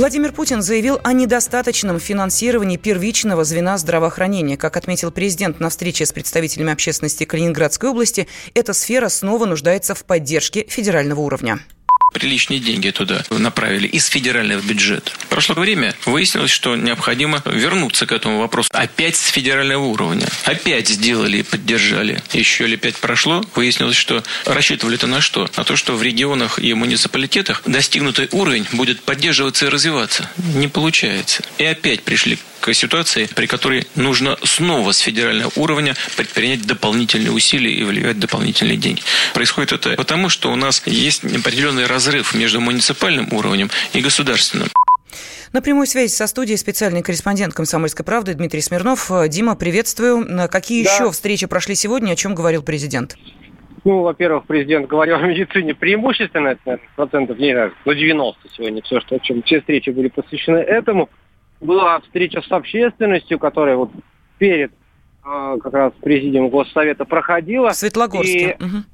Владимир Путин заявил о недостаточном финансировании первичного звена здравоохранения. Как отметил президент на встрече с представителями общественности Калининградской области, эта сфера снова нуждается в поддержке федерального уровня приличные деньги туда направили из федерального бюджета. Прошло время, выяснилось, что необходимо вернуться к этому вопросу. Опять с федерального уровня. Опять сделали и поддержали. Еще ли пять прошло, выяснилось, что рассчитывали это на что? На то, что в регионах и муниципалитетах достигнутый уровень будет поддерживаться и развиваться. Не получается. И опять пришли к ситуации, при которой нужно снова с федерального уровня предпринять дополнительные усилия и вливать дополнительные деньги. Происходит это потому, что у нас есть определенный разрыв между муниципальным уровнем и государственным. На прямой связи со студией специальный корреспондент «Комсомольской правды» Дмитрий Смирнов. Дима, приветствую. Какие да. еще встречи прошли сегодня, о чем говорил президент? Ну, во-первых, президент говорил о медицине преимущественно, это, наверное, процентов, не знаю, ну, 90 сегодня, все, что, чем все встречи были посвящены этому была встреча с общественностью, которая вот перед э, как раз президиум Госсовета проходила. В Светлогорске. И, угу.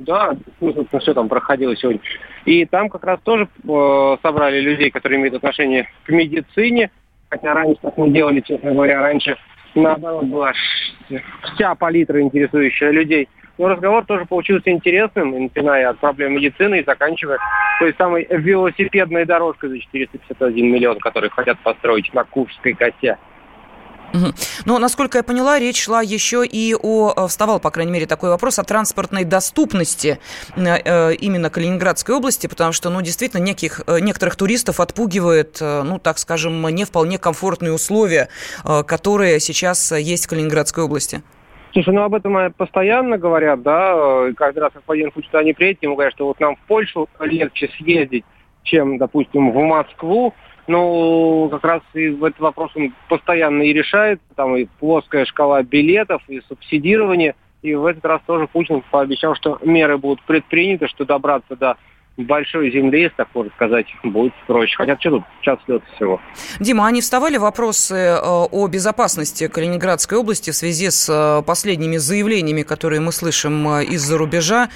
Да, ну, все там проходило сегодня. И там как раз тоже э, собрали людей, которые имеют отношение к медицине. Хотя раньше так мы делали, честно говоря, раньше наоборот была вся палитра интересующая людей – но разговор тоже получился интересным, начиная от проблем медицины и заканчивая той самой велосипедной дорожкой за 451 миллион, которую хотят построить на Курской косе. Но, насколько я поняла, речь шла еще и о, э, вставал, по крайней мере, такой вопрос о транспортной доступности э, э, именно Калининградской области, потому что, ну, действительно, неких, некоторых туристов отпугивает, ну, так скажем, не вполне комфортные условия, которые сейчас есть в Калининградской области. Слушай, ну об этом постоянно говорят, да, и каждый раз, как военный путь туда не приедет, ему говорят, что вот нам в Польшу легче съездить, чем, допустим, в Москву, ну, как раз и в этот вопрос он постоянно и решает, там и плоская шкала билетов, и субсидирование, и в этот раз тоже Путин пообещал, что меры будут предприняты, что добраться до большой земли, так можно сказать, будет проще. Хотя что тут час лет всего. Дима, а не вставали вопросы э, о безопасности Калининградской области в связи с э, последними заявлениями, которые мы слышим э, из-за рубежа?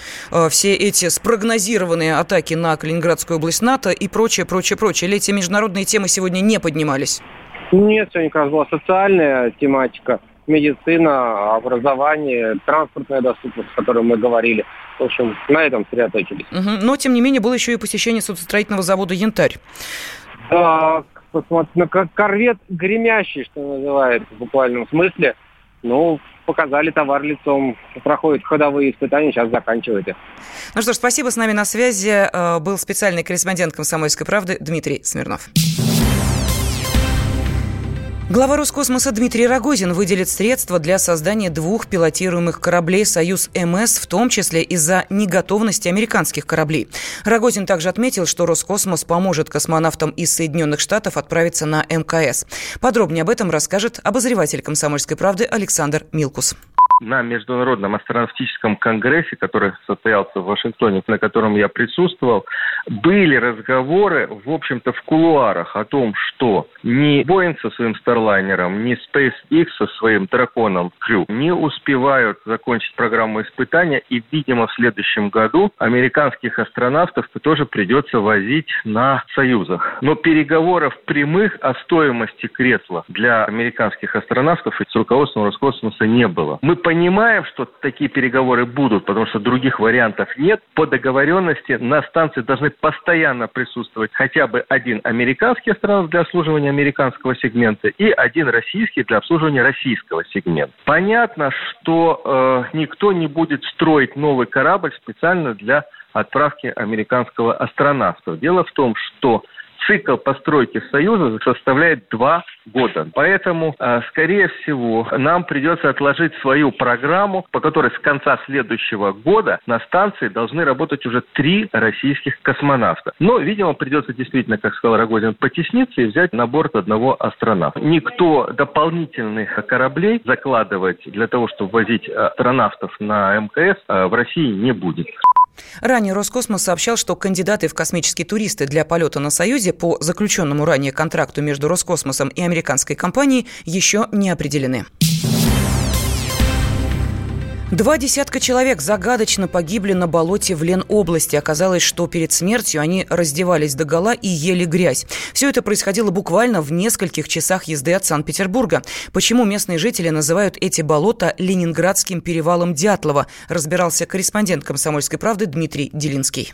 Все эти спрогнозированные атаки на Калининградскую область НАТО и прочее, прочее, прочее. Или эти международные темы сегодня не поднимались? Нет, сегодня как раз была социальная тематика – медицина, образование, транспортная доступность, о которой мы говорили. В общем, на этом сосредоточились. Угу. Но, тем не менее, было еще и посещение судостроительного завода «Янтарь». Да, посмотрите, корвет гремящий, что называется, в буквальном смысле. Ну, показали товар лицом, проходят ходовые испытания, сейчас заканчиваете. Ну что ж, спасибо. С нами на связи э, был специальный корреспондент «Комсомольской правды» Дмитрий Смирнов. Глава Роскосмоса Дмитрий Рогозин выделит средства для создания двух пилотируемых кораблей «Союз-МС», в том числе из-за неготовности американских кораблей. Рогозин также отметил, что Роскосмос поможет космонавтам из Соединенных Штатов отправиться на МКС. Подробнее об этом расскажет обозреватель «Комсомольской правды» Александр Милкус на Международном астронавтическом конгрессе, который состоялся в Вашингтоне, на котором я присутствовал, были разговоры, в общем-то, в кулуарах о том, что ни Boeing со своим Старлайнером, ни SpaceX со своим драконом Крю не успевают закончить программу испытания, и, видимо, в следующем году американских астронавтов тоже придется возить на Союзах. Но переговоров прямых о стоимости кресла для американских астронавтов с руководством Роскосмоса не было. Мы понимаем, что такие переговоры будут, потому что других вариантов нет. По договоренности на станции должны постоянно присутствовать хотя бы один американский астронавт для обслуживания американского сегмента и один российский для обслуживания российского сегмента. Понятно, что э, никто не будет строить новый корабль специально для отправки американского астронавта. Дело в том, что цикл постройки Союза составляет два года. Поэтому, а, скорее всего, нам придется отложить свою программу, по которой с конца следующего года на станции должны работать уже три российских космонавта. Но, видимо, придется действительно, как сказал Рогозин, потесниться и взять на борт одного астронавта. Никто дополнительных кораблей закладывать для того, чтобы возить астронавтов на МКС а, в России не будет. Ранее Роскосмос сообщал, что кандидаты в космические туристы для полета на «Союзе» по заключенному ранее контракту между Роскосмосом и американской компанией еще не определены. Два десятка человек загадочно погибли на болоте в Ленобласти. Оказалось, что перед смертью они раздевались до гола и ели грязь. Все это происходило буквально в нескольких часах езды от Санкт-Петербурга. Почему местные жители называют эти болота Ленинградским перевалом Дятлова, разбирался корреспондент «Комсомольской правды» Дмитрий Делинский.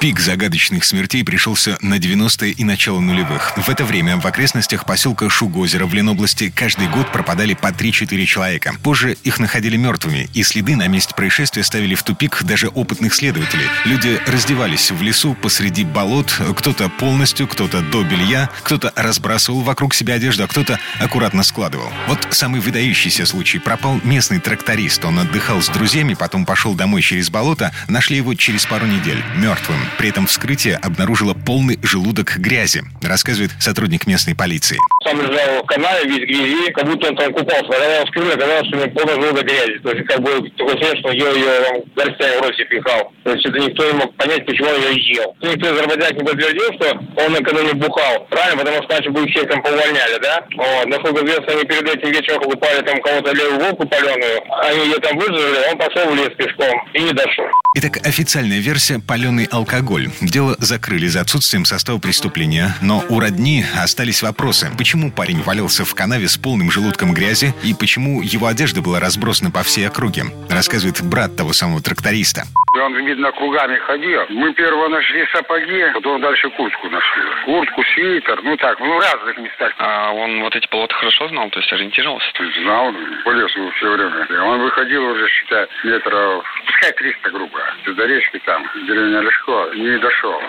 Пик загадочных смертей пришелся на 90-е и начало нулевых. В это время в окрестностях поселка Шугозеро в Ленобласти каждый год пропадали по 3-4 человека. Позже их находили мертвыми, и следы на месте происшествия ставили в тупик даже опытных следователей. Люди раздевались в лесу посреди болот, кто-то полностью, кто-то до белья, кто-то разбрасывал вокруг себя одежду, а кто-то аккуратно складывал. Вот самый выдающийся случай. Пропал местный тракторист. Он отдыхал с друзьями, потом пошел домой через болото, нашли его через пару недель, мертвым. При этом вскрытие обнаружило полный желудок грязи, рассказывает сотрудник местной полиции. Сам лежал в канале, весь грязи, как будто он там купался. Когда его вскрыли, оказалось, что у него полный желудок грязи. То есть, как бы, такое смешно, что ее горстями в рот себе пихал. То есть, это никто не мог понять, почему он ее ел. Никто из работяг не подтвердил, что он накануне бухал. Правильно, потому что иначе бы их всех там повольняли, да? Вот. Насколько известно, они перед этим вечером покупали там кого-то левую волку паленую. Они ее там выжили, он пошел в лес пешком и не дошел. Итак, официальная версия – паленый алкоголь. Дело закрыли за отсутствием состава преступления, но у родни остались вопросы. Почему парень валялся в канаве с полным желудком грязи и почему его одежда была разбросана по всей округе, рассказывает брат того самого тракториста. Он, видно, кругами ходил. Мы первого нашли сапоги, потом дальше куртку нашли. Куртку, свитер, ну так, ну в разных местах. А он вот эти болота хорошо знал, то есть ориентировался? Знал, по лесу все время. Он выходил уже, считай, метров, пускай 300 грубо. До речки там, деревня Лешко, не дошел.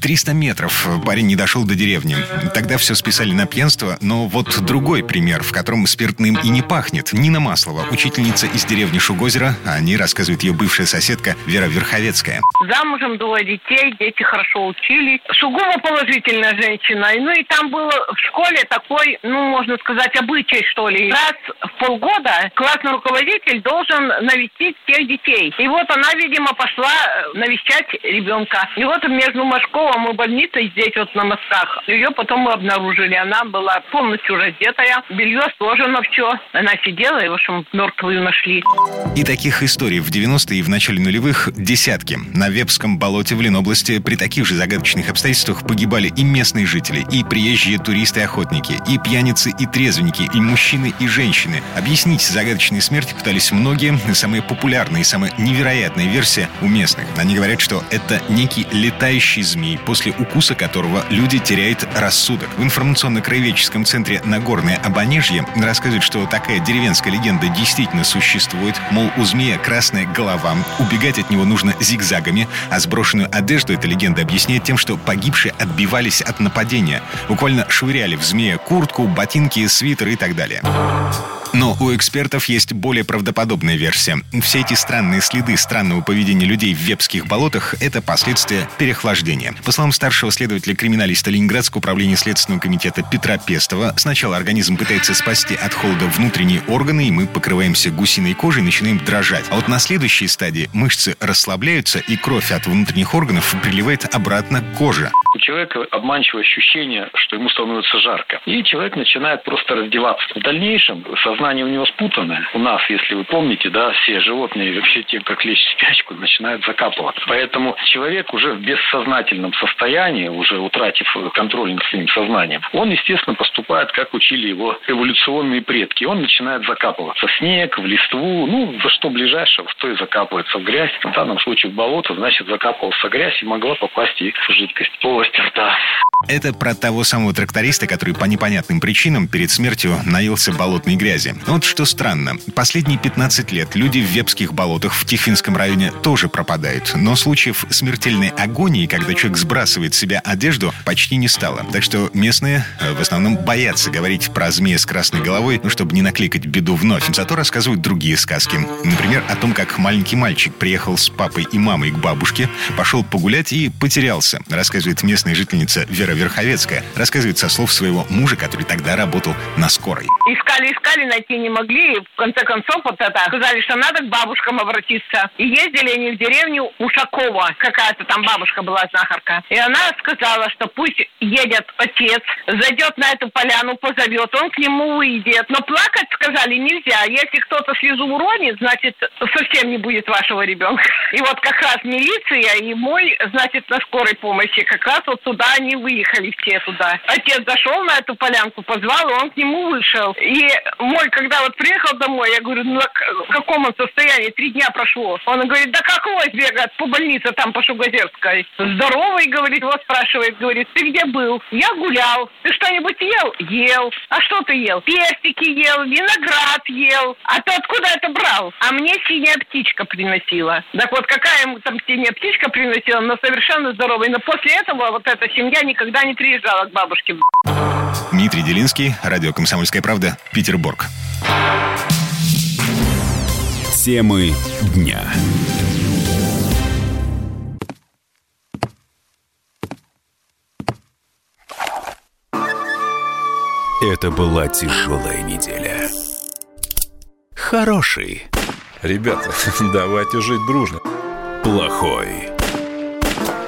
300 метров парень не дошел до деревни. Тогда все списали на пьянство, но вот другой пример, в котором спиртным и не пахнет. Нина Маслова, учительница из деревни Шугозера, о ней рассказывает ее бывшая соседка Вера Верховецкая. Замужем, двое детей, дети хорошо учились. Сугубо положительная женщина. Ну и там было в школе такой, ну, можно сказать, обычай, что ли. Раз в полгода классный руководитель должен навестить всех детей. И вот она, видимо, пошла э, навещать ребенка. И вот между Машковым и больницей здесь вот на мостах. Ее потом мы обнаружили. Она была полностью раздетая, белье сложено все. Она сидела и, в общем, мертвую нашли. И таких историй в 90-е и в начале нулевых десятки. На Вепском болоте в Ленобласти при таких же загадочных обстоятельствах погибали и местные жители, и приезжие туристы-охотники, и пьяницы, и трезвенники, и мужчины, и женщины. Объяснить загадочные смерти пытались многие. Самая популярная и самая невероятная версия у местных. Они говорят, что это некий летающий змей, после укуса которого люди теряют рассудок. В информационно-краеведческом центре Нагорное Обонежье рассказывают, что такая деревенская легенда действительно существует. Мол, у змея красная голова, убегать от него нужно зигзагами, а сброшенную одежду эта легенда объясняет тем, что погибшие отбивались от нападения. Буквально швыряли в змея куртку, ботинки, свитер и так далее. Но у экспертов есть более правдоподобная версия. Все эти странные следы странного поведения людей в вепских болотах – это последствия переохлаждения. По словам старшего следователя-криминалиста Ленинградского управления Следственного комитета Петра Пестова, сначала организм пытается спасти от холода внутренние органы, и мы покрываемся гусиной кожей и начинаем дрожать. А вот на следующей стадии мышцы расслабляются, и кровь от внутренних органов приливает обратно к коже. У человека обманчивое ощущение, что ему становится жарко. И человек начинает просто раздеваться. В дальнейшем сознание у него спутанное. У нас, если вы помните, да, все животные вообще тем, как лечь спячку, начинают закапываться. Поэтому человек уже в бессознательном состоянии, уже утратив контроль над своим сознанием, он, естественно, поступает, как учили его эволюционные предки. Он начинает закапываться в снег, в листву, ну, во что ближайшее, в то и закапывается в грязь. В данном случае в болото, значит, закапывался грязь и могла попасть и в жидкость. Полость рта. Это про того самого тракториста, который по непонятным причинам перед смертью наелся болотной грязи. Вот что странно. Последние 15 лет люди в Вепских болотах в Тихвинском районе тоже пропадают. Но случаев смертельной агонии, когда человек сбрасывает с себя одежду, почти не стало. Так что местные э, в основном боятся говорить про змея с красной головой, ну, чтобы не накликать беду вновь. Зато рассказывают другие сказки. Например, о том, как маленький мальчик приехал с папой и мамой к бабушке, пошел погулять и потерялся, рассказывает местная жительница Вера Вера Верховецкая рассказывает со слов своего мужа, который тогда работал на скорой. Искали, искали, найти не могли. И в конце концов вот это сказали, что надо к бабушкам обратиться. И ездили они в деревню Ушакова. Какая-то там бабушка была знахарка. И она сказала, что пусть едет отец, зайдет на эту поляну, позовет, он к нему выйдет. Но плакать, сказали, нельзя. Если кто-то слезу уронит, значит, совсем не будет вашего ребенка. И вот как раз милиция и мой, значит, на скорой помощи, как раз вот туда они выехали все туда. Отец зашел на эту полянку, позвал, и он к нему вышел. И мой, когда вот приехал домой, я говорю, ну в каком он состоянии? Три дня прошло. Он говорит, да какой бегает по больнице там по Шугазерской? Здоровый, говорит, вот спрашивает, говорит, ты где был? Я гулял. Ты что-нибудь ел? Ел. А что ты ел? Пестики ел, виноград ел. А ты откуда это брал? А мне синяя птичка приносила. Так вот, какая ему там синяя птичка приносила, но совершенно здоровый. Но после этого вот эта семья никогда не приезжала к бабушке. Дмитрий Делинский, радио «Комсомольская правда», Петербург. Темы дня. Это была тяжелая неделя. Хороший. Ребята, давайте жить дружно. Плохой.